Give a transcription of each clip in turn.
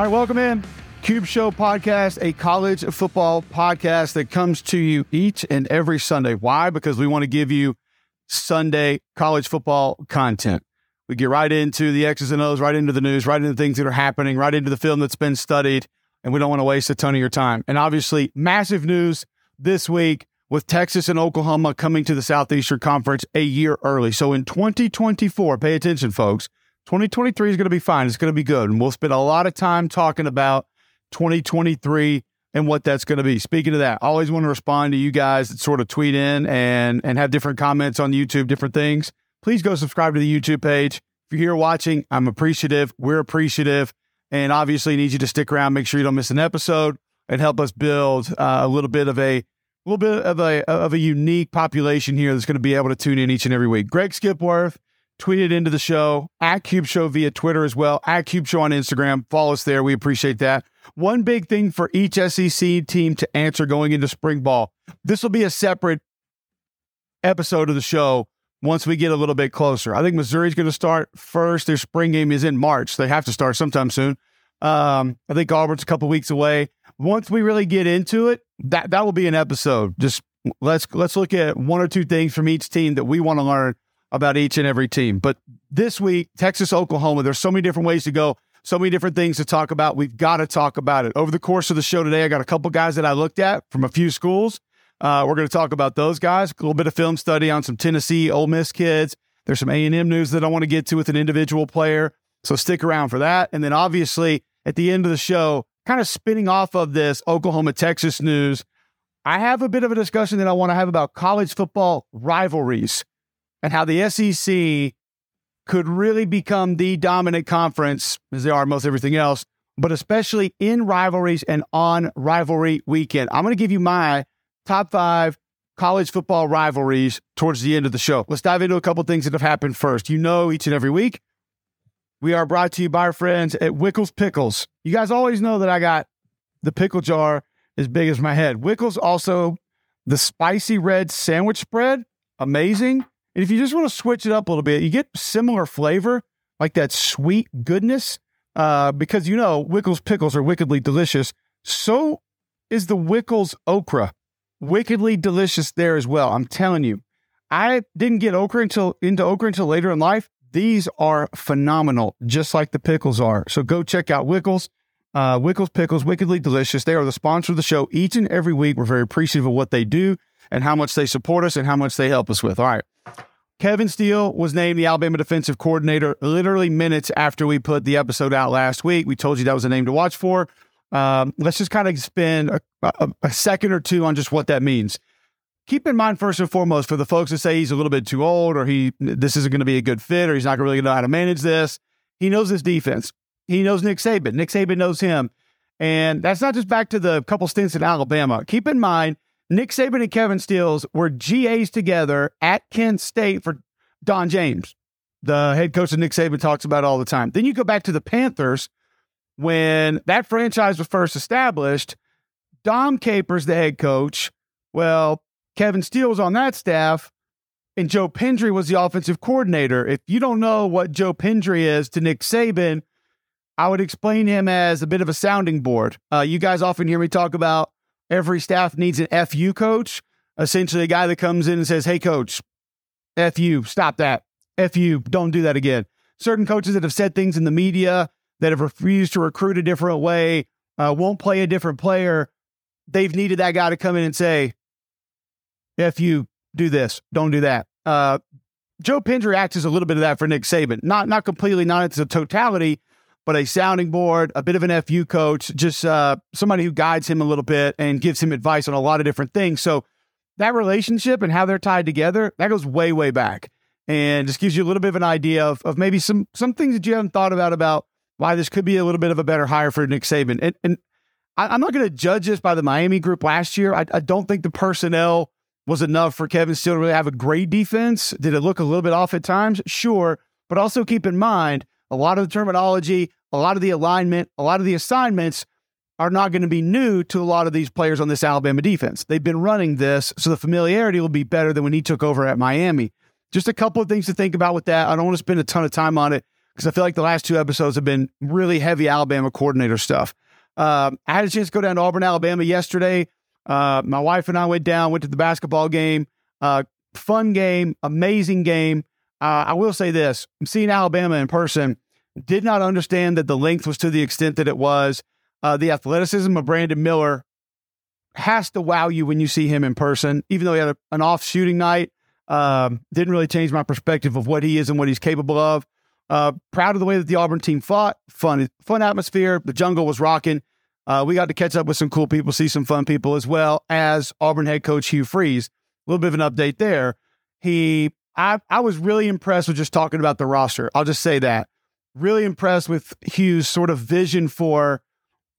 All right, welcome in. Cube Show podcast, a college football podcast that comes to you each and every Sunday. Why? Because we want to give you Sunday college football content. We get right into the X's and O's, right into the news, right into things that are happening, right into the film that's been studied, and we don't want to waste a ton of your time. And obviously, massive news this week with Texas and Oklahoma coming to the Southeastern Conference a year early. So in 2024, pay attention, folks. 2023 is going to be fine. It's going to be good. And we'll spend a lot of time talking about 2023 and what that's going to be. Speaking of that, I always want to respond to you guys that sort of tweet in and and have different comments on YouTube, different things. Please go subscribe to the YouTube page. If you're here watching, I'm appreciative. We're appreciative, and obviously need you to stick around. Make sure you don't miss an episode and help us build uh, a little bit of a a little bit of a of a unique population here that's going to be able to tune in each and every week. Greg Skipworth tweeted into the show at Cube Show via Twitter as well, at Cube Show on Instagram. Follow us there. We appreciate that. One big thing for each SEC team to answer going into spring ball. This will be a separate episode of the show once we get a little bit closer. I think Missouri's going to start first. Their spring game is in March. They have to start sometime soon. Um, I think Auburn's a couple weeks away. Once we really get into it, that that will be an episode. Just let's let's look at one or two things from each team that we want to learn about each and every team. But this week, Texas, Oklahoma, there's so many different ways to go, so many different things to talk about. We've got to talk about it. Over the course of the show today, I got a couple guys that I looked at from a few schools. Uh, we're going to talk about those guys, a little bit of film study on some Tennessee, Ole Miss kids. There's some A&M news that I want to get to with an individual player. So stick around for that. And then obviously at the end of the show, kind of spinning off of this Oklahoma, Texas news, I have a bit of a discussion that I want to have about college football rivalries and how the SEC could really become the dominant conference, as they are most everything else, but especially in rivalries and on rivalry weekend. I'm going to give you my top five college football rivalries towards the end of the show. Let's dive into a couple things that have happened first. You know, each and every week, we are brought to you by our friends at Wickles Pickles. You guys always know that I got the pickle jar as big as my head. Wickles also the spicy red sandwich spread, amazing. And if you just want to switch it up a little bit, you get similar flavor, like that sweet goodness, uh, because you know Wickles pickles are wickedly delicious. So is the Wickles okra, wickedly delicious there as well. I'm telling you, I didn't get okra until into okra until later in life. These are phenomenal, just like the pickles are. So go check out Wickles. Uh, Wickles Pickles, wickedly delicious. They are the sponsor of the show each and every week. We're very appreciative of what they do and how much they support us and how much they help us with. All right. Kevin Steele was named the Alabama defensive coordinator literally minutes after we put the episode out last week. We told you that was a name to watch for. Um, let's just kind of spend a, a, a second or two on just what that means. Keep in mind, first and foremost, for the folks that say he's a little bit too old or he this isn't going to be a good fit or he's not really going to really know how to manage this, he knows his defense. He knows Nick Saban. Nick Saban knows him. And that's not just back to the couple stints in Alabama. Keep in mind, Nick Saban and Kevin Steeles were GAs together at Kent State for Don James, the head coach that Nick Saban talks about all the time. Then you go back to the Panthers when that franchise was first established. Dom Capers, the head coach. Well, Kevin Steele was on that staff, and Joe Pendry was the offensive coordinator. If you don't know what Joe Pendry is to Nick Saban, I would explain him as a bit of a sounding board. Uh, you guys often hear me talk about every staff needs an FU coach, essentially a guy that comes in and says, Hey, coach, FU, stop that. FU, don't do that again. Certain coaches that have said things in the media that have refused to recruit a different way, uh, won't play a different player. They've needed that guy to come in and say, FU, do this, don't do that. Uh, Joe Pendry acts as a little bit of that for Nick Saban. Not not completely, not as a totality, but a sounding board, a bit of an FU coach, just uh, somebody who guides him a little bit and gives him advice on a lot of different things. So that relationship and how they're tied together, that goes way, way back. And just gives you a little bit of an idea of, of maybe some some things that you haven't thought about about why this could be a little bit of a better hire for Nick Saban. And, and I, am not going to judge this by the Miami group last year. I, I don't think the personnel was enough for Kevin Steele to really have a great defense. Did it look a little bit off at times? Sure. But also keep in mind a lot of the terminology, a lot of the alignment, a lot of the assignments are not going to be new to a lot of these players on this Alabama defense. They've been running this, so the familiarity will be better than when he took over at Miami. Just a couple of things to think about with that. I don't want to spend a ton of time on it because I feel like the last two episodes have been really heavy Alabama coordinator stuff. Uh, I had a chance to go down to Auburn, Alabama yesterday. Uh, my wife and I went down, went to the basketball game. Uh, fun game, amazing game. Uh, I will say this: seeing Alabama in person, did not understand that the length was to the extent that it was. Uh, the athleticism of Brandon Miller has to wow you when you see him in person, even though he had a, an off shooting night. Um, didn't really change my perspective of what he is and what he's capable of. Uh, proud of the way that the Auburn team fought. Fun, fun atmosphere. The jungle was rocking. Uh, we got to catch up with some cool people, see some fun people as well as Auburn head coach Hugh Freeze. A little bit of an update there. He, I, I was really impressed with just talking about the roster. I'll just say that. Really impressed with Hugh's sort of vision for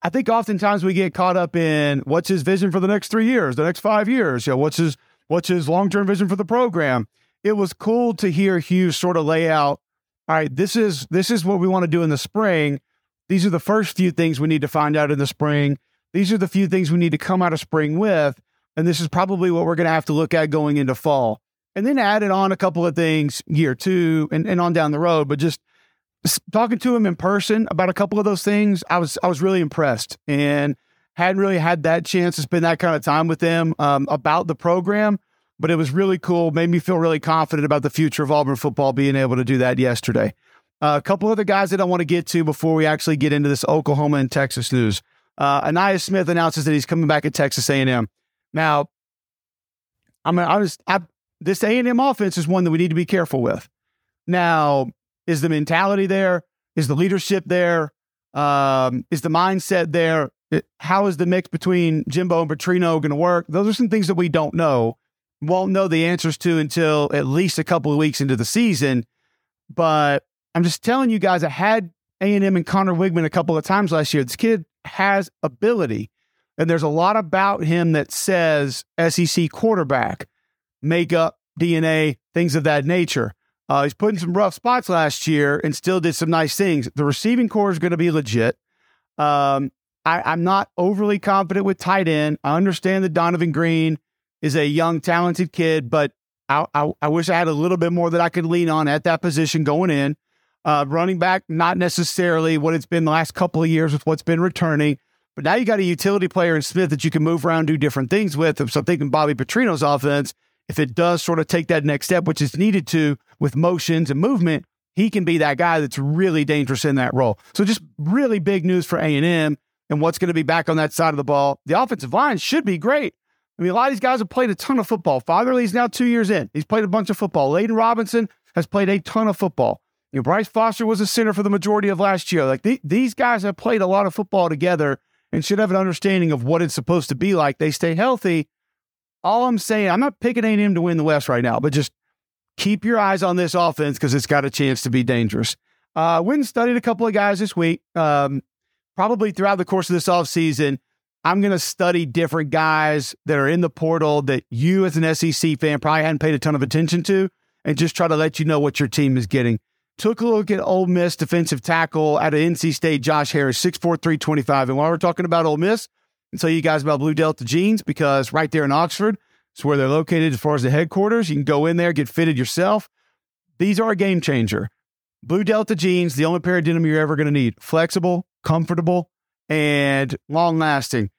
I think oftentimes we get caught up in what's his vision for the next three years, the next five years. You know, what's his what's his long term vision for the program? It was cool to hear Hughes sort of lay out. All right, this is this is what we want to do in the spring. These are the first few things we need to find out in the spring. These are the few things we need to come out of spring with, and this is probably what we're going to have to look at going into fall. And then added on a couple of things year two and, and on down the road, but just talking to him in person about a couple of those things, I was I was really impressed and hadn't really had that chance to spend that kind of time with him um, about the program. But it was really cool. Made me feel really confident about the future of Auburn football being able to do that yesterday. Uh, a couple other guys that I want to get to before we actually get into this Oklahoma and Texas news. Uh, Ainias Smith announces that he's coming back at Texas A&M. Now, I mean, I was I, this A&M offense is one that we need to be careful with. Now, is the mentality there? Is the leadership there? Um, is the mindset there? It, how is the mix between Jimbo and Petrino going to work? Those are some things that we don't know. Won't know the answers to until at least a couple of weeks into the season. But I'm just telling you guys, I had A&M and Conner Weigman a couple of times last year. This kid has ability. And there's a lot about him that says SEC quarterback, makeup, DNA, things of that nature. Uh, he's put in some rough spots last year and still did some nice things. The receiving core is going to be legit. Um, I, I'm not overly confident with tight end. I understand that Donovan Green is a young, talented kid, but I, I, I wish I had a little bit more that I could lean on at that position going in. Uh, running back, not necessarily what it's been the last couple of years with what's been returning. But now you got a utility player in Smith that you can move around, do different things with. So I'm thinking Bobby Petrino's offense, if it does sort of take that next step, which is needed to with motions and movement, he can be that guy that's really dangerous in that role. So just really big news for A&M and what's going to be back on that side of the ball. The offensive line should be great. I mean, a lot of these guys have played a ton of football. Fatheree's now two years in. He's played a bunch of football. Layden Robinson has played a ton of football. You know, Bryce Foster was a center for the majority of last year. Like the, these guys have played a lot of football together and should have an understanding of what it's supposed to be like. They stay healthy all I'm saying, I'm not picking A&M to win the West right now, but just keep your eyes on this offense because it's got a chance to be dangerous. Uh, went and studied a couple of guys this week. Um, probably throughout the course of this offseason, I'm going to study different guys that are in the portal that you, as an SEC fan, probably hadn't paid a ton of attention to, and just try to let you know what your team is getting. Took a look at Ole Miss defensive tackle out of NC State, Josh Harris, 6'4, 325. And while we're talking about Ole Miss, and tell you guys about Blue Delta Jeans because right there in Oxford, it's where they're located as far as the headquarters. You can go in there, get fitted yourself. These are a game changer. Blue Delta jeans, the only pair of denim you're ever going to need. Flexible, comfortable, and long lasting.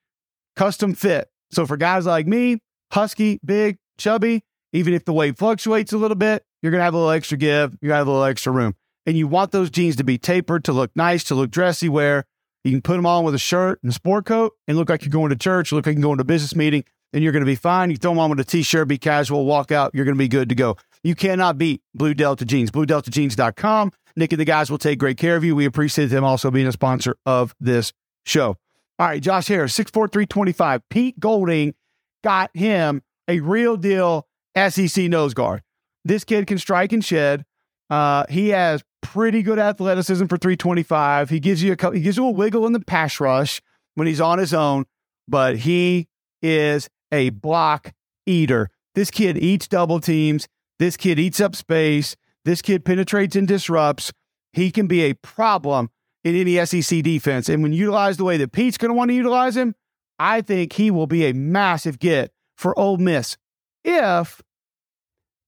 Custom fit. So for guys like me, husky, big, chubby, even if the weight fluctuates a little bit, you're going to have a little extra give. You have a little extra room. And you want those jeans to be tapered, to look nice, to look dressy wear. You can put them on with a shirt and a sport coat and look like you're going to church, look like you're going to a business meeting, and you're going to be fine. You throw them on with a t-shirt, be casual, walk out, you're going to be good to go. You cannot beat Blue Delta Jeans. BlueDeltaJeans.com. Nick and the guys will take great care of you. We appreciate them also being a sponsor of this show. All right, Josh Harris, 6'4", Pete Golding got him a real deal SEC nose guard. This kid can strike and shed. Uh, he has pretty good athleticism for 325. He gives you a he gives you a wiggle in the pass rush when he's on his own, but he is a block eater. This kid eats double teams. This kid eats up space. This kid penetrates and disrupts. He can be a problem in any SEC defense. And when utilized the way that Pete's going to want to utilize him, I think he will be a massive get for Ole Miss if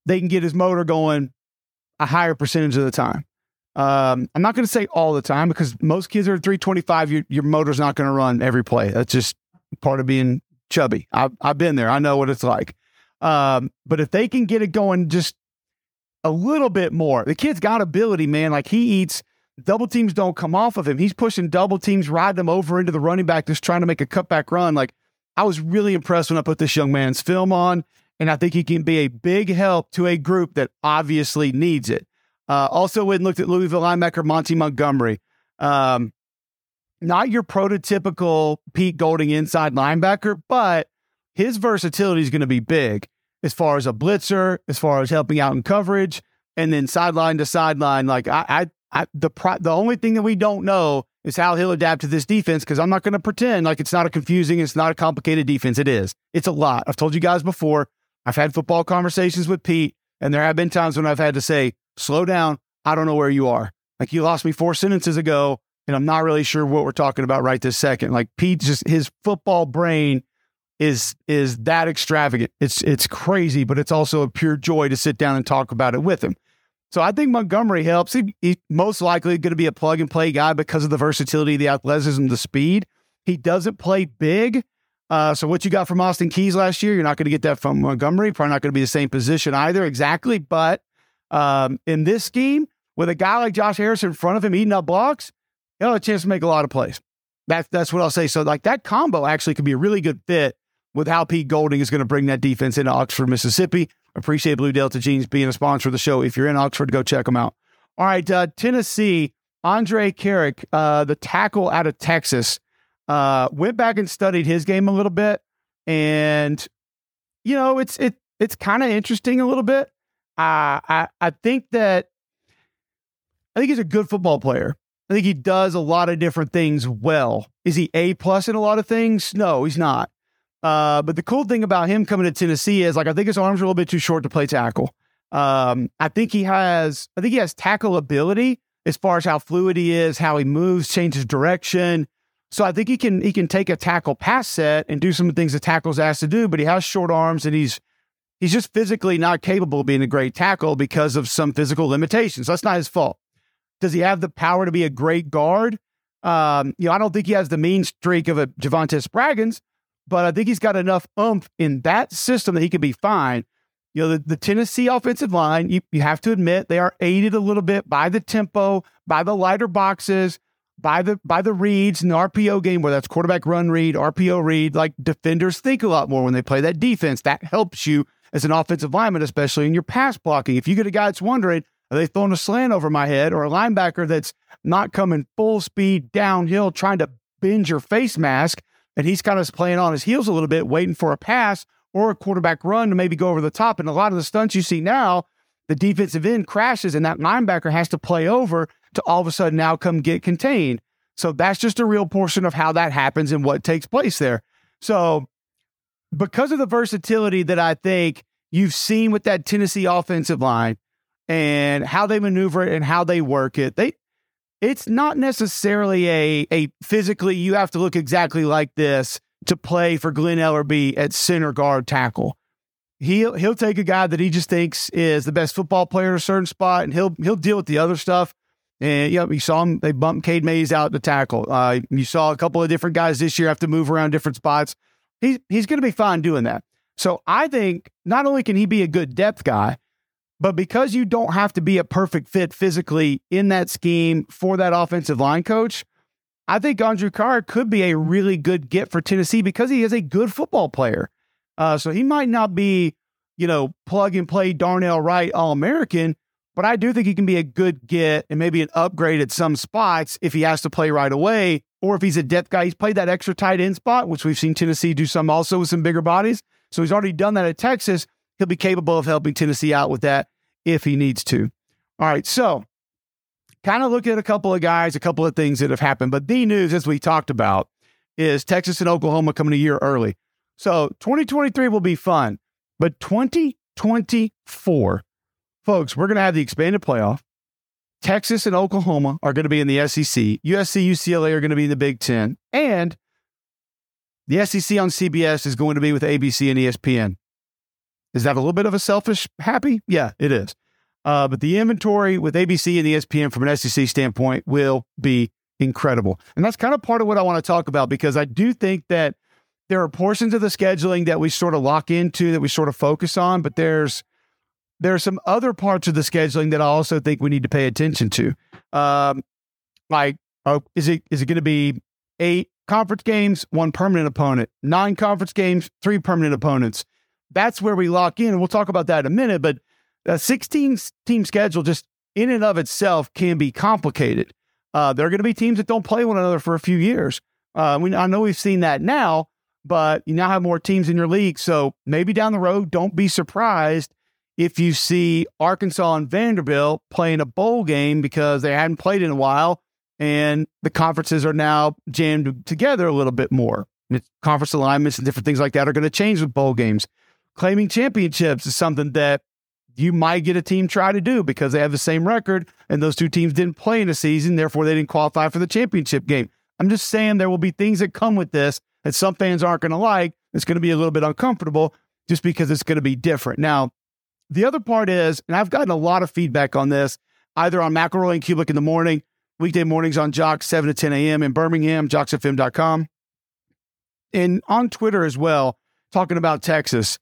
they can get his motor going a higher percentage of the time. Um, I'm not going to say all the time because most kids are 325. Your, your motor's not going to run every play. That's just part of being chubby. I've, I've been there. I know what it's like. Um, but if they can get it going just a little bit more, the kid's got ability, man. Like he eats double teams don't come off of him. He's pushing double teams, riding them over into the running back, just trying to make a cutback run. Like I was really impressed when I put this young man's film on, and I think he can be a big help to a group that obviously needs it. Uh, also, went and looked at Louisville linebacker Monty Montgomery. Um, not your prototypical Pete Golding inside linebacker, but his versatility is going to be big as far as a blitzer, as far as helping out in coverage, and then sideline to sideline. Like I, I, I the pro, the only thing that we don't know is how he'll adapt to this defense because I'm not going to pretend like it's not a confusing, it's not a complicated defense. It is. It's a lot. I've told you guys before. I've had football conversations with Pete, and there have been times when I've had to say, "Slow down. I don't know where you are." Like you lost me four sentences ago, and I'm not really sure what we're talking about right this second. Like Pete, just his football brain is is that extravagant. It's it's crazy, but it's also a pure joy to sit down and talk about it with him. So I think Montgomery helps. He, he's most likely going to be a plug and play guy because of the versatility, the athleticism, the speed. He doesn't play big. Uh, so what you got from Austin Keys last year, you're not going to get that from Montgomery. Probably not going to be the same position either, exactly. But um, in this scheme, with a guy like Josh Harris in front of him eating up blocks, he'll have a chance to make a lot of plays. That's that's what I'll say. So like that combo actually could be a really good fit with how Pete Golding is going to bring that defense into Oxford, Mississippi. Appreciate Blue Delta Jeans being a sponsor of the show. If you're in Oxford, go check them out. All right, uh, Tennessee, Andrej Karic, uh, the tackle out of Texas, uh, went back and studied his game a little bit, and you know it's it it's kind of interesting a little bit. Uh, I I think that I think he's a good football player. I think he does a lot of different things well. Is he A plus in a lot of things? No, he's not. Uh, but the cool thing about him coming to Tennessee is like I think his arms are a little bit too short to play tackle. Um, I think he has I think he has tackle ability as far as how fluid he is, how he moves, changes direction. So I think he can he can take a tackle pass set and do some of the things the tackle's asked to do, but he has short arms and he's he's just physically not capable of being a great tackle because of some physical limitations. That's not his fault. Does he have the power to be a great guard? Um, you know, I don't think he has the mean streak of a Javontez Spraggins, but I think he's got enough oomph in that system that he could be fine. You know, the, the Tennessee offensive line, you, you have to admit, they are aided a little bit by the tempo, by the lighter boxes, by the by the reads in the RPO game, where that's quarterback run read, RPO read. Like defenders think a lot more when they play that defense. That helps you as an offensive lineman, especially in your pass blocking. If you get a guy that's wondering, are they throwing a slant over my head, or a linebacker that's not coming full speed downhill trying to bend your face mask, and he's kind of playing on his heels a little bit, waiting for a pass or a quarterback run to maybe go over the top. And a lot of the stunts you see now, the defensive end crashes and that linebacker has to play over to all of a sudden now come get contained. So that's just a real portion of how that happens and what takes place there. So, because of the versatility that I think you've seen with that Tennessee offensive line and how they maneuver it and how they work it, they it's not necessarily a a physically you have to look exactly like this to play for Glen Elarbee at center guard tackle. He'll he'll take a guy that he just thinks is the best football player in a certain spot, and he'll he'll deal with the other stuff. And yeah, you saw him. They bumped Cade Mays out to tackle. Uh, you saw a couple of different guys this year have to move around different spots. He's he's going to be fine doing that. So I think not only can he be a good depth guy, but because you don't have to be a perfect fit physically in that scheme for that offensive line coach, I think Andrew Carr could be a really good get for Tennessee because he is a good football player. Uh, so he might not be, you know, plug and play Darnell Wright All American, but I do think he can be a good get and maybe an upgrade at some spots if he has to play right away, or if he's a depth guy. He's played that extra tight end spot, which we've seen Tennessee do some also with some bigger bodies. So he's already done that at Texas he'll be capable of helping Tennessee out with that if he needs to. All right, so kind of look at a couple of guys, a couple of things that have happened. But the news, as we talked about, is Texas and Oklahoma coming a year early. So 2023 will be fun, but 2024, folks, we're going to have the expanded playoff. Texas and Oklahoma are going to be in the SEC. USC, UCLA are going to be in the Big Ten. And the SEC on CBS is going to be with ABC and ESPN. Is that a little bit of a selfish happy? Yeah, it is. Uh, but the inventory with ABC and ESPN from an SEC standpoint will be incredible. And that's kind of part of what I want to talk about because I do think that there are portions of the scheduling that we sort of lock into that we sort of focus on, but there's there are some other parts of the scheduling that I also think we need to pay attention to. Um, like, oh, is it is it going to be eight conference games, one permanent opponent, nine conference games, three permanent opponents? That's where we lock in, and we'll talk about that in a minute. But a 16 team schedule just in and of itself can be complicated. Uh, there are going to be teams that don't play one another for a few years. Uh, we, I know we've seen that now, but you now have more teams in your league. So maybe down the road, don't be surprised if you see Arkansas and Vanderbilt playing a bowl game because they hadn't played in a while and the conferences are now jammed together a little bit more. Conference alignments and different things like that are going to change with bowl games. Claiming championships is something that you might get a team try to do because they have the same record and those two teams didn't play in a season, therefore they didn't qualify for the championship game. I'm just saying there will be things that come with this that some fans aren't going to like. It's going to be a little bit uncomfortable just because it's going to be different. Now, the other part is, and I've gotten a lot of feedback on this, either on McElroy and Cubelic in the morning, weekday mornings on Jock, 7 to 10 a.m. in Birmingham, jocksfm.com, and on Twitter as well, talking about Texas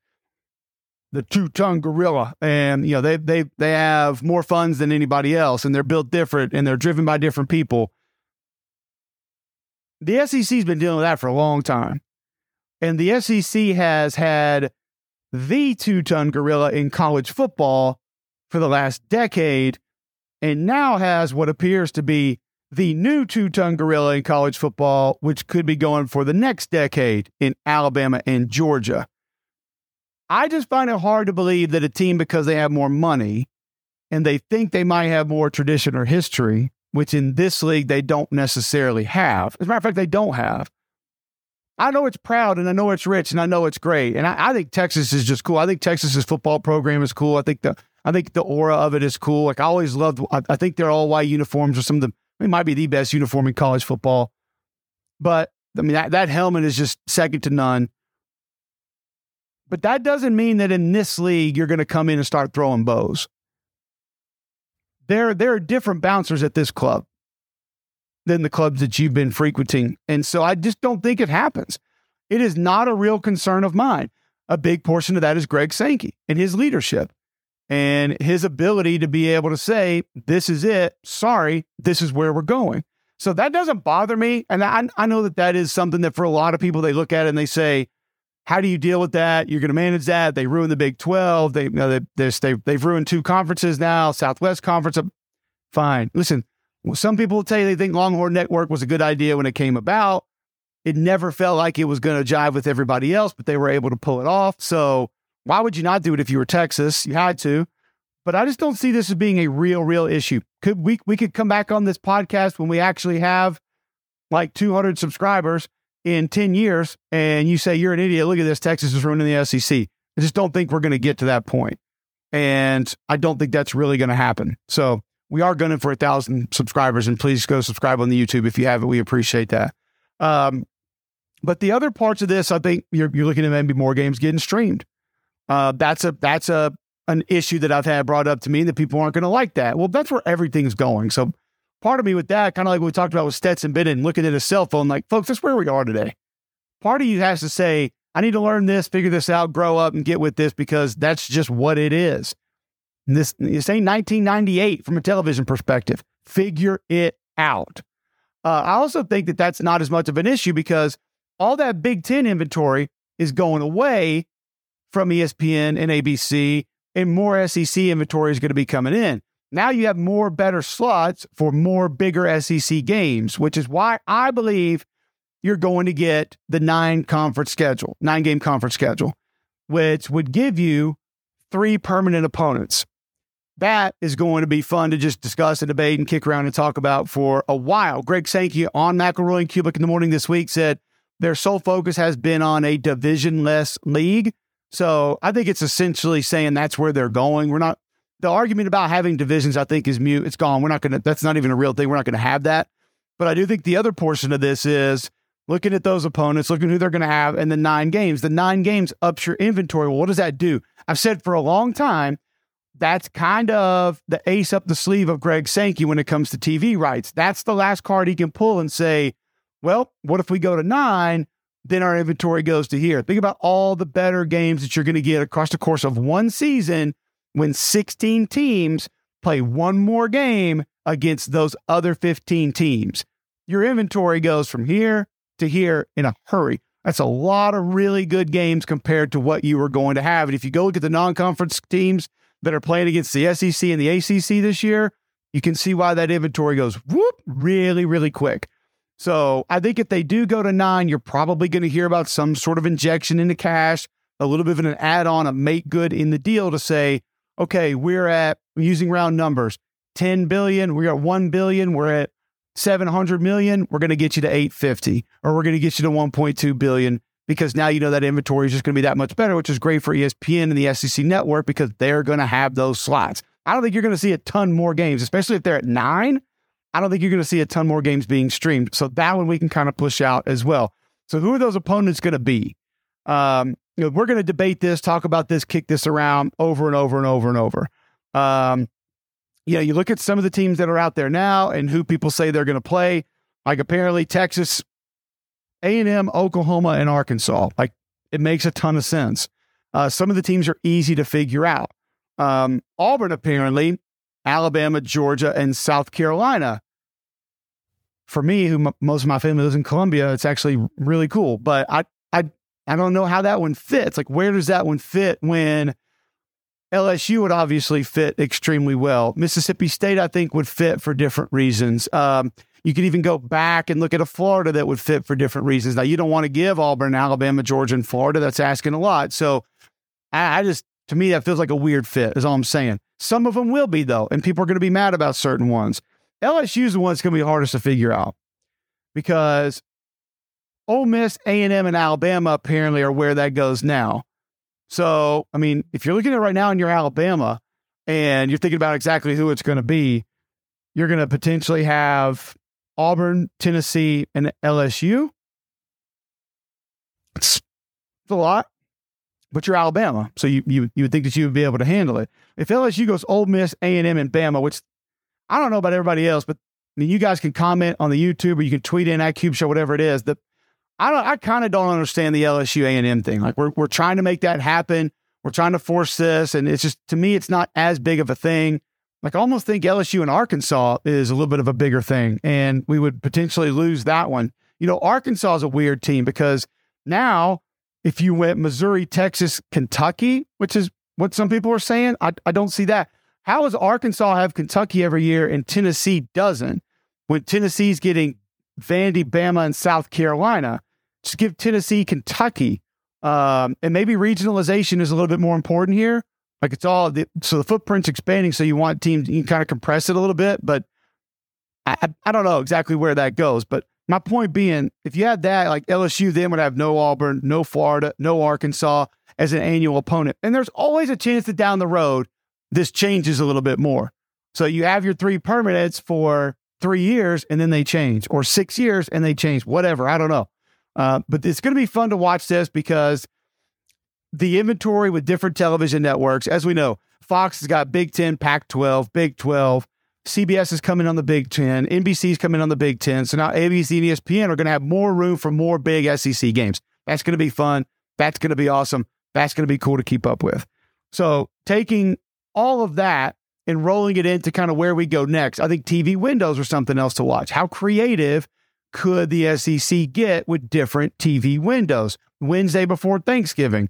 the two ton gorilla, and you know they they they have more funds than anybody else, and they're built different, and they're driven by different people. The SEC's been dealing with that for a long time, and the SEC has had the two ton gorilla in college football for the last decade, and now has what appears to be the new two ton gorilla in college football, which could be going for the next decade in Alabama and Georgia. I just find it hard to believe that a team, because they have more money and they think they might have more tradition or history, which in this league they don't necessarily have. As a matter of fact, they don't have. I know it's proud and I know it's rich and I know it's great. And I, I think Texas is just cool. I think Texas's football program is cool. I think the I think the aura of it is cool. Like I always loved I, I think their all white uniforms are some of the they might be the best uniform in college football. But I mean that, that helmet is just second to none. But that doesn't mean that in this league you're going to come in and start throwing bows. There, there are different bouncers at this club than the clubs that you've been frequenting. And so I just don't think it happens. It is not a real concern of mine. A big portion of that is Greg Sankey and his leadership and his ability to be able to say, this is it. Sorry, this is where we're going. So that doesn't bother me. And I, I know that that is something that for a lot of people, they look at and they say, how do you deal with that? You're going to manage that. They ruined the Big 12. They, you know, they, they, they've ruined two conferences now, Southwest Conference. Fine. Listen, some people will tell you they think Longhorn Network was a good idea when it came about. It never felt like it was going to jive with everybody else, but they were able to pull it off. So why would you not do it if you were Texas? You had to. But I just don't see this as being a real, real issue. Could we we could come back on this podcast when we actually have like 200 subscribers in 10 years and you say, you're an idiot, look at this, Texas is ruining the SEC. I just don't think we're going to get to that. And I don't think that's really going to happen. So we are gunning for a thousand subscribers and please go subscribe on the YouTube if you haven't. We appreciate that. Um, but the other parts of this, I think you're, you're looking at maybe more games getting streamed. Uh, that's a, that's a, an issue that I've had brought up to me that people aren't going to like that. Well, that's where everything's going. So part of me with that, kind of like we talked about with Stetson Bennett looking at his cell phone, like, folks, that's where we are today. Part of you has to say, I need to learn this, figure this out, grow up and get with this because that's just what it is. This, this ain't 1998 from a television perspective. Figure it out. Uh, I also think that that's not as much of an issue because all that Big Ten inventory is going away from ESPN and ABC, and more SEC inventory is going to be coming in. Now you have more better slots for more bigger SEC games, which is why I believe you're going to get the nine conference schedule, nine game conference schedule, which would give you three permanent opponents. That is going to be fun to just discuss and debate and kick around and talk about for a while. Greg Sankey on McElroy and Cubelic in the morning this week said their sole focus has been on a divisionless league. So I think it's essentially saying that's where they're going. We're not the argument about having divisions, I think, is mute. It's gone. We're not to, that's not even a real thing. We're not to have that. But I do think the other portion of this is looking at those opponents, looking who they're to have, and the nine games. The nine games ups your inventory. Well, what does that do? I've said for a long time, that's kind of the ace up the sleeve of Greg Sankey when it comes to TV rights. That's the last card he can pull and say, well, what if we go to nine? Then our inventory goes to here. Think about all the better games that you're going to get across the course of one season when 16 teams play one more game against those other 15 teams. Your inventory goes from here to here in a hurry. That's a lot of really good games compared to what you were going to have. And if you go look at the non conference teams that are playing against the SEC and the ACC this year, you can see why that inventory goes whoop really, really quick. So I think if they do go to nine, you're probably going to hear about some sort of injection into cash, a little bit of an add on, a make good in the deal to say, okay, we're at using round numbers, 10 billion, we're at 1 billion, we're at 700 million, we're going to get you to 850 or we're going to get you to 1.2 billion because now you know that inventory is just going to be that much better, which is great for ESPN and the SEC network because they're going to have those slots. I don't think you're going to see a ton more games, especially if they're at nine. I don't think you're going to see a ton more games being streamed. So that one we can kind of push out as well. So who are those opponents going to be? Um, you know, we're going to debate this, talk about this, kick this around over and over and over and over. Um, you know, you look at some of the teams that are out there now and who people say they're going to play. Like apparently Texas, A and M, Oklahoma, and Arkansas. Like it makes a ton of sense. Uh, some of the teams are easy to figure out. Um, Auburn apparently, Alabama, Georgia, and South Carolina. For me, who m- most of my family lives in Columbia, it's actually really cool. But I, I, I don't know how that one fits. Like, where does that one fit when LSU would obviously fit extremely well. Mississippi State, I think, would fit for different reasons. Um, you could even go back and look at a Florida that would fit for different reasons. Now, you don't want to give Auburn, Alabama, Georgia, and Florida. That's asking a lot. So, I, I just, to me, that feels like a weird fit, is all I'm saying. Some of them will be, though, and people are going to be mad about certain ones. LSU is the one that's going to be hardest to figure out because Ole Miss, A&M, and Alabama apparently are where that goes now. So, I mean, if you're looking at right now in your Alabama and you're thinking about exactly who it's going to be, you're going to potentially have Auburn, Tennessee, and LSU. It's, a lot, but you're Alabama, so you you you would think that you would be able to handle it. If LSU goes Ole Miss, A and M, and Bama, which I don't know about everybody else, but I mean, you guys can comment on the YouTube or you can tweet in at Cube Show, whatever it is. The I don't. I kind of don't understand the LSU A and M thing. Like we're we're trying to make that happen. We're trying to force this, and it's just to me, it's not as big of a thing. Like I almost think LSU and Arkansas is a little bit of a bigger thing, and we would potentially lose that one. You know, Arkansas is a weird team because now if you went Missouri, Texas, Kentucky, which is what some people are saying, I, I don't see that. How does Arkansas have Kentucky every year and Tennessee doesn't? When Tennessee's getting Vandy, Bama, and South Carolina. Just give Tennessee, Kentucky. Um, and maybe regionalization is a little bit more important here. Like it's all the, so the footprint's expanding, so you want teams you can kind of compress it a little bit, but I, I don't know exactly where that goes. But my point being, if you had that, like LSU then would have no Auburn, no Florida, no Arkansas as an annual opponent. And there's always a chance that down the road this changes a little bit more. So you have your three permanents for three years and then they change, or six years and they change, whatever. I don't know. Uh, but it's going to be fun to watch this because the inventory with different television networks, as we know, Fox has got Big 10, Pac 12, Big 12. CBS is coming on the Big 10. NBC is coming on the Big 10. So now ABC and ESPN are going to have more room for more big SEC games. That's going to be fun. That's going to be awesome. That's going to be cool to keep up with. So taking all of that and rolling it into kind of where we go next. I think TV windows are something else to watch. How creative could the SEC get with different TV windows? Wednesday before Thanksgiving,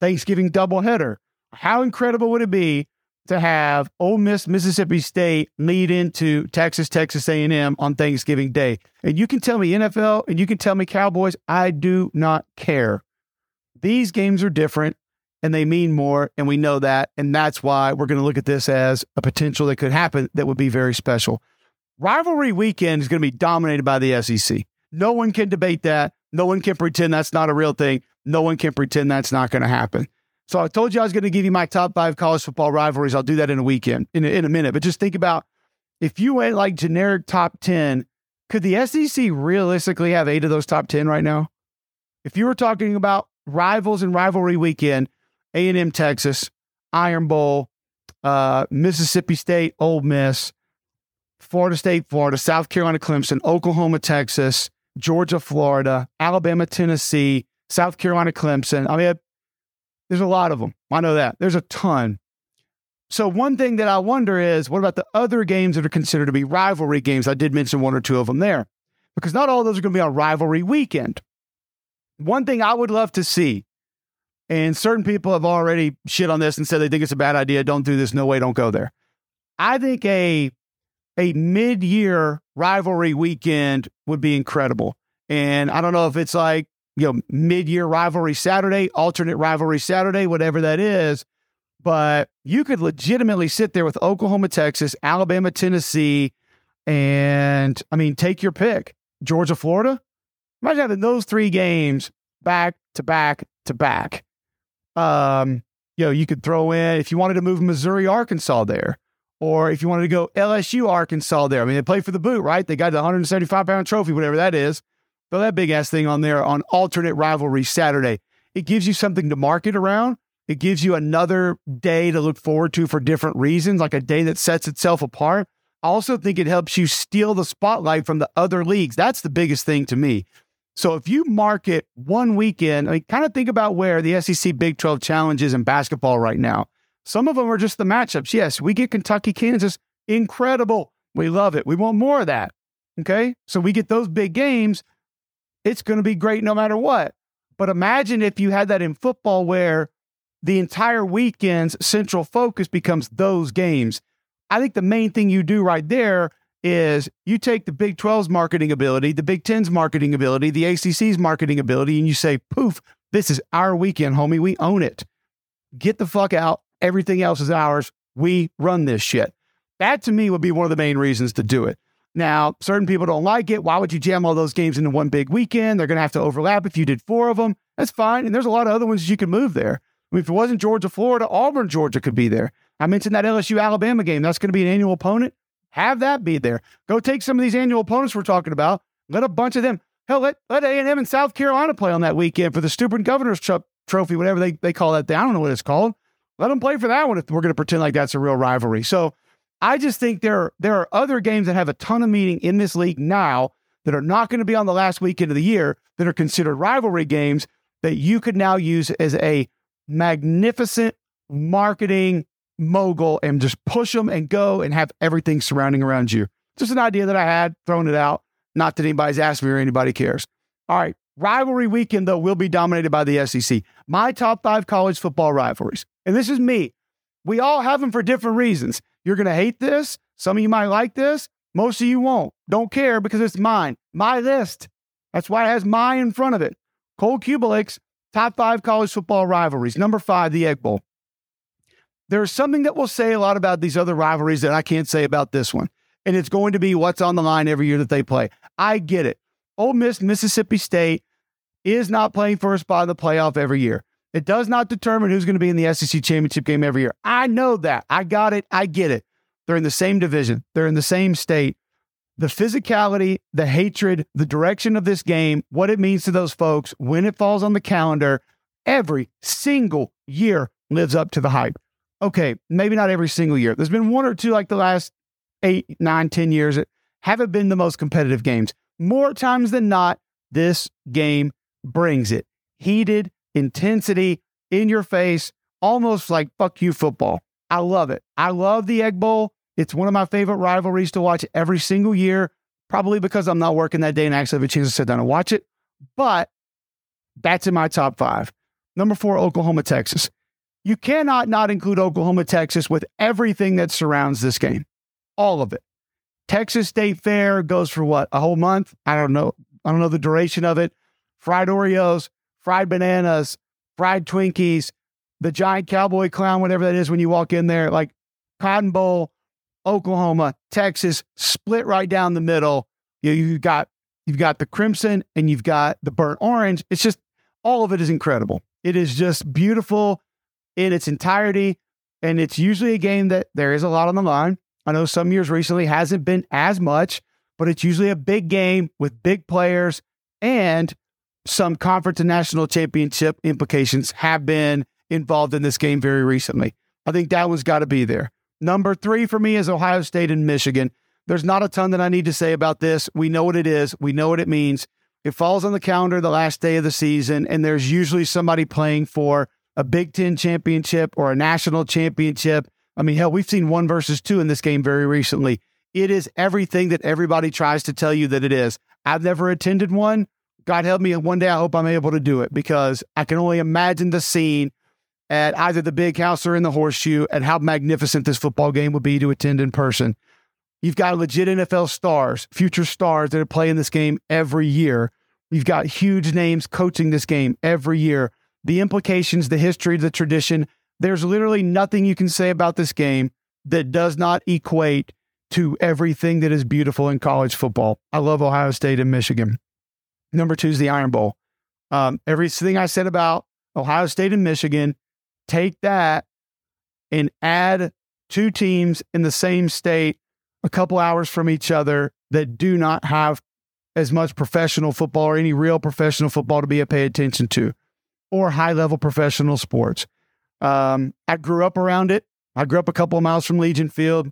Thanksgiving doubleheader. How incredible would it be to have Ole Miss, Mississippi State lead into Texas, Texas A&M on Thanksgiving Day? And you can tell me NFL and you can tell me Cowboys. I do not care. These games are different and they mean more. And we know that. And that's why we're going to look at this as a potential that could happen that would be very special. Rivalry weekend is going to be dominated by the SEC. No one can debate that. No one can pretend that's not a real thing. No one can pretend that's not going to happen. So I told you I was going to give you my top five college football rivalries. I'll do that in a weekend, in a, in a minute. But just think about if you went like generic top 10, could the SEC realistically have eight of those top 10 right now? If you were talking about rivals and rivalry weekend, a&M Texas, Iron Bowl, uh, Mississippi State, Ole Miss, Florida State, Florida, South Carolina, Clemson, Oklahoma, Texas, Georgia, Florida, Alabama, Tennessee, South Carolina, Clemson. I mean, there's a lot of them. I know that. There's a ton. So, one thing that I wonder is what about the other games that are considered to be rivalry games? I did mention one or two of them there because not all those are going to be on rivalry weekend. One thing I would love to see, and certain people have already shit on this and said they think it's a bad idea. Don't do this. No way. Don't go there. I think a a mid year rivalry weekend would be incredible. And I don't know if it's like, you know, mid year rivalry Saturday, alternate rivalry Saturday, whatever that is. But you could legitimately sit there with Oklahoma, Texas, Alabama, Tennessee, and I mean, take your pick. Georgia, Florida. Imagine having those three games back to back to back. Um, you know, you could throw in if you wanted to move Missouri, Arkansas there. Or if you wanted to go LSU, Arkansas there. I mean, they play for the boot, right? They got the 175 pound trophy, whatever that is. Throw that big ass thing on there on alternate rivalry Saturday. It gives you something to market around. It gives you another day to look forward to for different reasons, like a day that sets itself apart. I also think it helps you steal the spotlight from the other leagues. That's the biggest thing to me. So if you market one weekend, I mean, kind of think about where the SEC Big 12 challenge is in basketball right now. Some of them are just the matchups. Yes, we get Kentucky, Kansas, incredible. We love it. We want more of that. Okay. So we get those big games. It's going to be great no matter what. But imagine if you had that in football where the entire weekend's central focus becomes those games. I think the main thing you do right there is you take the Big 12's marketing ability, the Big 10's marketing ability, the ACC's marketing ability, and you say, poof, this is our weekend, homie. We own it. Get the fuck out. Everything else is ours. We run this shit. That to me would be one of the main reasons to do it. Now, certain people don't like it. Why would you jam all those games into one big weekend? They're going to have to overlap if you did four of them. That's fine. And there's a lot of other ones you can move there. I mean, if it wasn't Georgia, Florida, Auburn, Georgia could be there. I mentioned that LSU Alabama game. That's going to be an annual opponent. Have that be there. Go take some of these annual opponents we're talking about. Let a bunch of them. Hell, let let A and South Carolina play on that weekend for the stupid governor's trophy, whatever they, they call that. I don't know what it's called. Let them play for that one if we're going to pretend like that's a real rivalry. So I just think there there are other games that have a ton of meaning in this league now that are not going to be on the last weekend of the year that are considered rivalry games that you could now use as a magnificent marketing mogul and just push them and go and have everything surrounding around you. Just an idea that I had, throwing it out. Not that anybody's asked me or anybody cares. All right. Rivalry weekend, though, will be dominated by the SEC. My top five college football rivalries. And this is me. We all have them for different reasons. You're going to hate this. Some of you might like this. Most of you won't. Don't care because it's mine. My list. That's why it has my in front of it. Cole Cubelic's top five college football rivalries. Number five, the Egg Bowl. There's something that will say a lot about these other rivalries that I can't say about this one. And it's going to be what's on the line every year that they play. I get it. Ole Miss, Mississippi State is not playing for a spot in the playoff every year. It does not determine who's going to be in the SEC championship game every year. I know that. I got it. I get it. They're in the same division, they're in the same state. The physicality, the hatred, the direction of this game, what it means to those folks when it falls on the calendar, every single year lives up to the hype. Okay, maybe not every single year. There's been one or two like the last eight, nine, ten years that haven't been the most competitive games. More times than not, this game brings it. Heated, intensity in your face, almost like fuck you football. I love it. I love the Egg Bowl. It's one of my favorite rivalries to watch every single year, probably because I'm not working that day and actually have a chance to sit down and watch it. But that's in my top five. Number four, Oklahoma, Texas. You cannot not include Oklahoma, Texas with everything that surrounds this game, all of it. Texas State Fair goes for what, a whole month? I don't know. I don't know the duration of it. Fried Oreos, fried bananas, fried Twinkies, the giant cowboy clown, whatever that is when you walk in there, like Cotton Bowl, Oklahoma, Texas, split right down the middle. You, you've got you've got the crimson and you've got the burnt orange. It's just all of it is incredible. It is just beautiful in its entirety. And it's usually a game that there is a lot on the line. I know some years recently hasn't been as much, but it's usually a big game with big players and some conference and national championship implications have been involved in this game very recently. I think that one's got to be there. Number three for me is Ohio State and Michigan. There's not a ton that I need to say about this. We know what it is, we know what it means. It falls on the calendar the last day of the season, and there's usually somebody playing for a Big Ten championship or a national championship. I mean, hell, we've seen one versus two in this game very recently. It is everything that everybody tries to tell you that it is. I've never attended one. God help me, and one day I hope I'm able to do it because I can only imagine the scene at either the big house or in the horseshoe and how magnificent this football game would be to attend in person. You've got legit NFL stars, future stars that are playing this game every year. You've got huge names coaching this game every year. The implications, the history, the tradition. There's literally nothing you can say about this game that does not equate to everything that is beautiful in college football. I love Ohio State and Michigan. Number two is the Iron Bowl. Um, everything I said about Ohio State and Michigan, take that and add two teams in the same state a couple hours from each other that do not have as much professional football or any real professional football to be a pay attention to or high level professional sports. Um, I grew up around it. I grew up a couple of miles from Legion Field.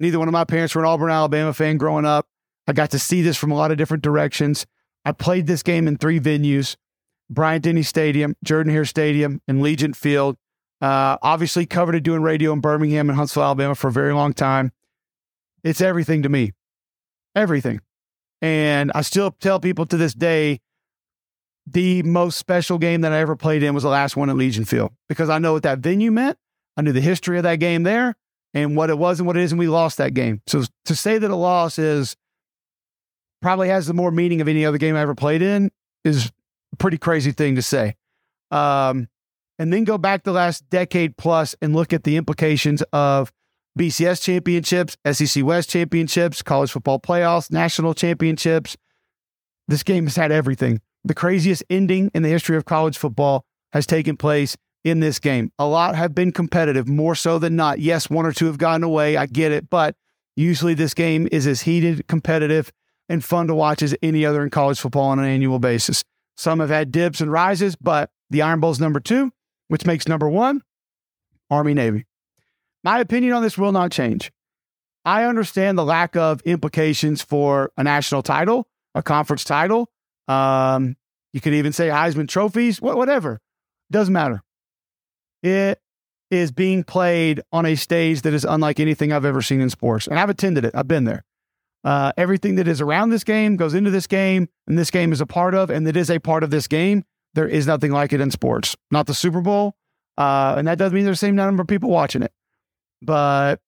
Neither one of my parents were an Auburn, Alabama fan growing up. I got to see this from a lot of different directions. I played this game in three venues Bryant Denny Stadium, Jordan Hare Stadium, and Legion Field. Uh, obviously, covered it doing radio in Birmingham and Huntsville, Alabama for a very long time. It's everything to me. Everything. And I still tell people to this day the most special game that I ever played in was the last one at Legion Field because I know what that venue meant. I knew the history of that game there and what it was and what it is, and we lost that game. So to say that a loss is probably has the more meaning of any other game I ever played in is a pretty crazy thing to say. Um, and then go back the last decade plus and look at the implications of BCS championships, SEC West championships, college football playoffs, national championships. This game has had everything. The craziest ending in the history of college football has taken place in this game. A lot have been competitive, more so than not. Yes, one or two have gotten away. I get it. But usually this game is as heated, competitive, and fun to watch as any other in college football on an annual basis. Some have had dips and rises, but the Iron Bowl is number two, which makes number one Army Navy. My opinion on this will not change. I understand the lack of implications for a national title, a conference title. Um, you could even say Heisman trophies, whatever. Doesn't matter. It is being played on a stage that is unlike anything I've ever seen in sports. And I've attended it, I've been there. Uh, everything that is around this game goes into this game, and this game is a part of, and it is a part of this game. There is nothing like it in sports, not the Super Bowl. Uh, and that doesn't mean there's the same number of people watching it. But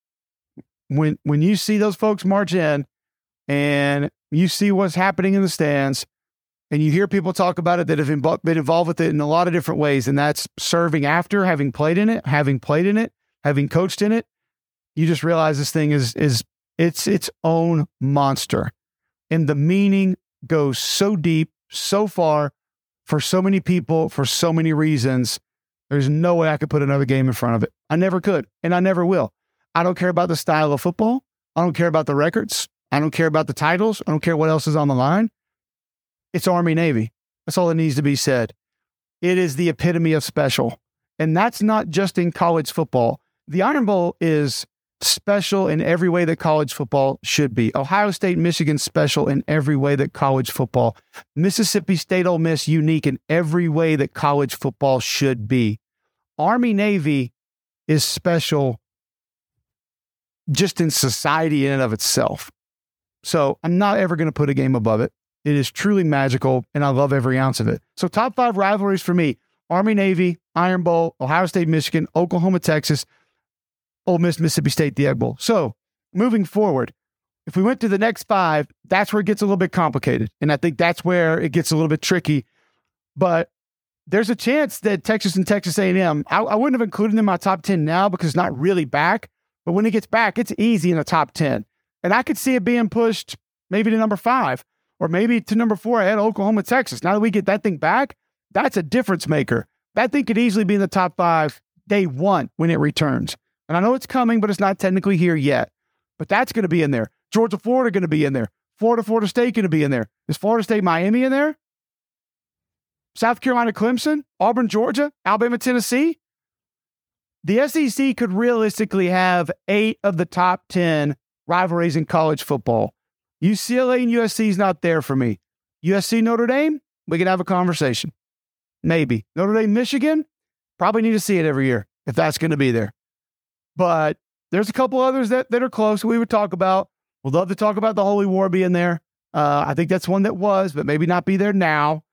when when you see those folks march in and you see what's happening in the stands and you hear people talk about it that have been involved with it in a lot of different ways and that's serving after having played in it having played in it having coached in it you just realize this thing is is it's its own monster and the meaning goes so deep so far for so many people for so many reasons there's no way I could put another game in front of it. I never could, and I never will. I don't care about the style of football. I don't care about the records. I don't care about the titles. I don't care what else is on the line. It's Army Navy. That's all that needs to be said. It is the epitome of special. And that's not just in college football. The Iron Bowl is special in every way that college football should be. Ohio State, Michigan special in every way that college football. Mississippi State, Ole Miss unique in every way that college football should be. Army Navy is special just in society in and of itself. So I'm not ever going to put a game above it. It is truly magical, and I love every ounce of it. So top five rivalries for me: Army Navy, Iron Bowl, Ohio State, Michigan, Oklahoma, Texas, Ole Miss, Mississippi State, the Egg Bowl. So moving forward, if we went to the next five, that's where it gets a little bit complicated. And I think that's where it gets a little bit tricky. But there's a chance that Texas and Texas A&M, I, I wouldn't have included them in my top 10 now because it's not really back. But when it gets back, it's easy in the top 10. And I could see it being pushed maybe to number five or maybe to number four of Oklahoma, Texas. Now that we get that thing back, that's a difference maker. That thing could easily be in the top five day one when it returns. And I know it's coming, but it's not technically here yet. But that's going to be in there. Georgia, Florida going to be in there. Florida, Florida State going to be in there. Is Florida State, Miami in there? South Carolina, Clemson, Auburn, Georgia, Alabama, Tennessee. the SEC could realistically have eight of the top 10 rivalries in college football. UCLA and USC is not there for me. USC Notre Dame, we can have a conversation. Maybe. Notre Dame, Michigan, probably need to see it every year if that's going to be there. But there's a couple others that, that are close we would talk about. We'd love to talk about the Holy War being there. Uh, I think that's one that was, but maybe not be there now.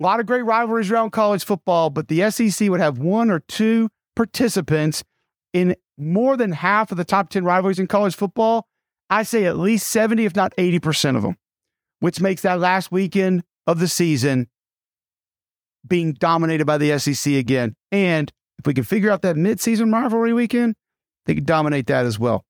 A lot of great rivalries around college football, but the SEC would have one or two participants in more than half of the top 10 rivalries in college football. I say at least 70, if not 80% of them, which makes that last weekend of the season being dominated by the SEC again. And if we can figure out that midseason rivalry weekend, they can dominate that as well.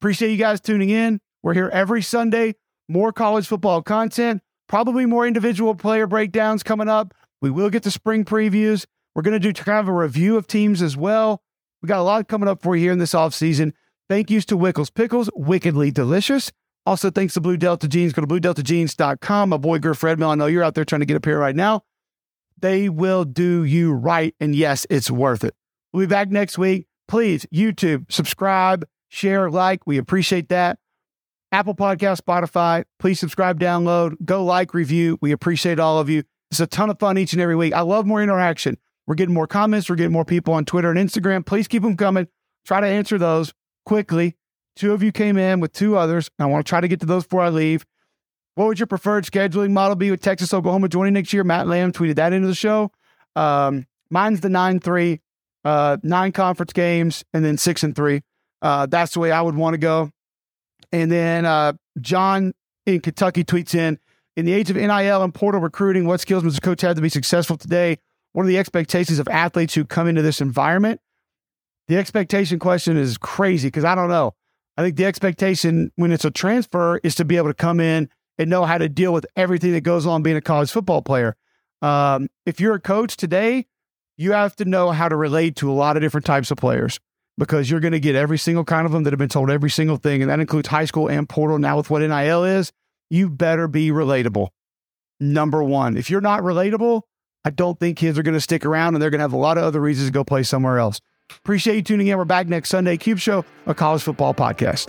Appreciate you guys tuning in. We're here every Sunday. More college football content, probably more individual player breakdowns coming up. We will get the spring previews. We're going to do kind of a review of teams as well. We got a lot coming up for you here in this offseason. Thank yous to Wickles Pickles, wickedly delicious. Also, thanks to Blue Delta Jeans. Go to bluedeltajeans.com. My boy Griff Redmill, I know you're out there trying to get up here right now. They will do you right. And yes, it's worth it. We'll be back next week. Please, YouTube, subscribe, share, like. We appreciate that. Apple Podcast, Spotify, please subscribe, download, go like, review. We appreciate all of you. It's a ton of fun each and every week. I love more interaction. We're getting more comments. We're getting more people on Twitter and Instagram. Please keep them coming. Try to answer those quickly. Two of you came in with two others. I want to try to get to those before I leave. What would your preferred scheduling model be with Texas, Oklahoma joining next year? Matt Lamb tweeted that into the show. Um, mine's the 9 3, uh, nine conference games, and then six and three. Uh, that's the way I would want to go. And then uh, John in Kentucky tweets in In the age of NIL and portal recruiting, what skills must a coach have to be successful today? What are the expectations of athletes who come into this environment? The expectation question is crazy because I don't know. I think the expectation when it's a transfer is to be able to come in and know how to deal with everything that goes on being a college football player. Um, if you're a coach today, you have to know how to relate to a lot of different types of players because you're going to get every single kind of them that have been told every single thing. And that includes high school and portal. Now, with what NIL is, you better be relatable. Number one, if you're not relatable, I don't think kids are going to stick around and they're going to have a lot of other reasons to go play somewhere else. Appreciate you tuning in. We're back next Sunday. Cube Show, a college football podcast.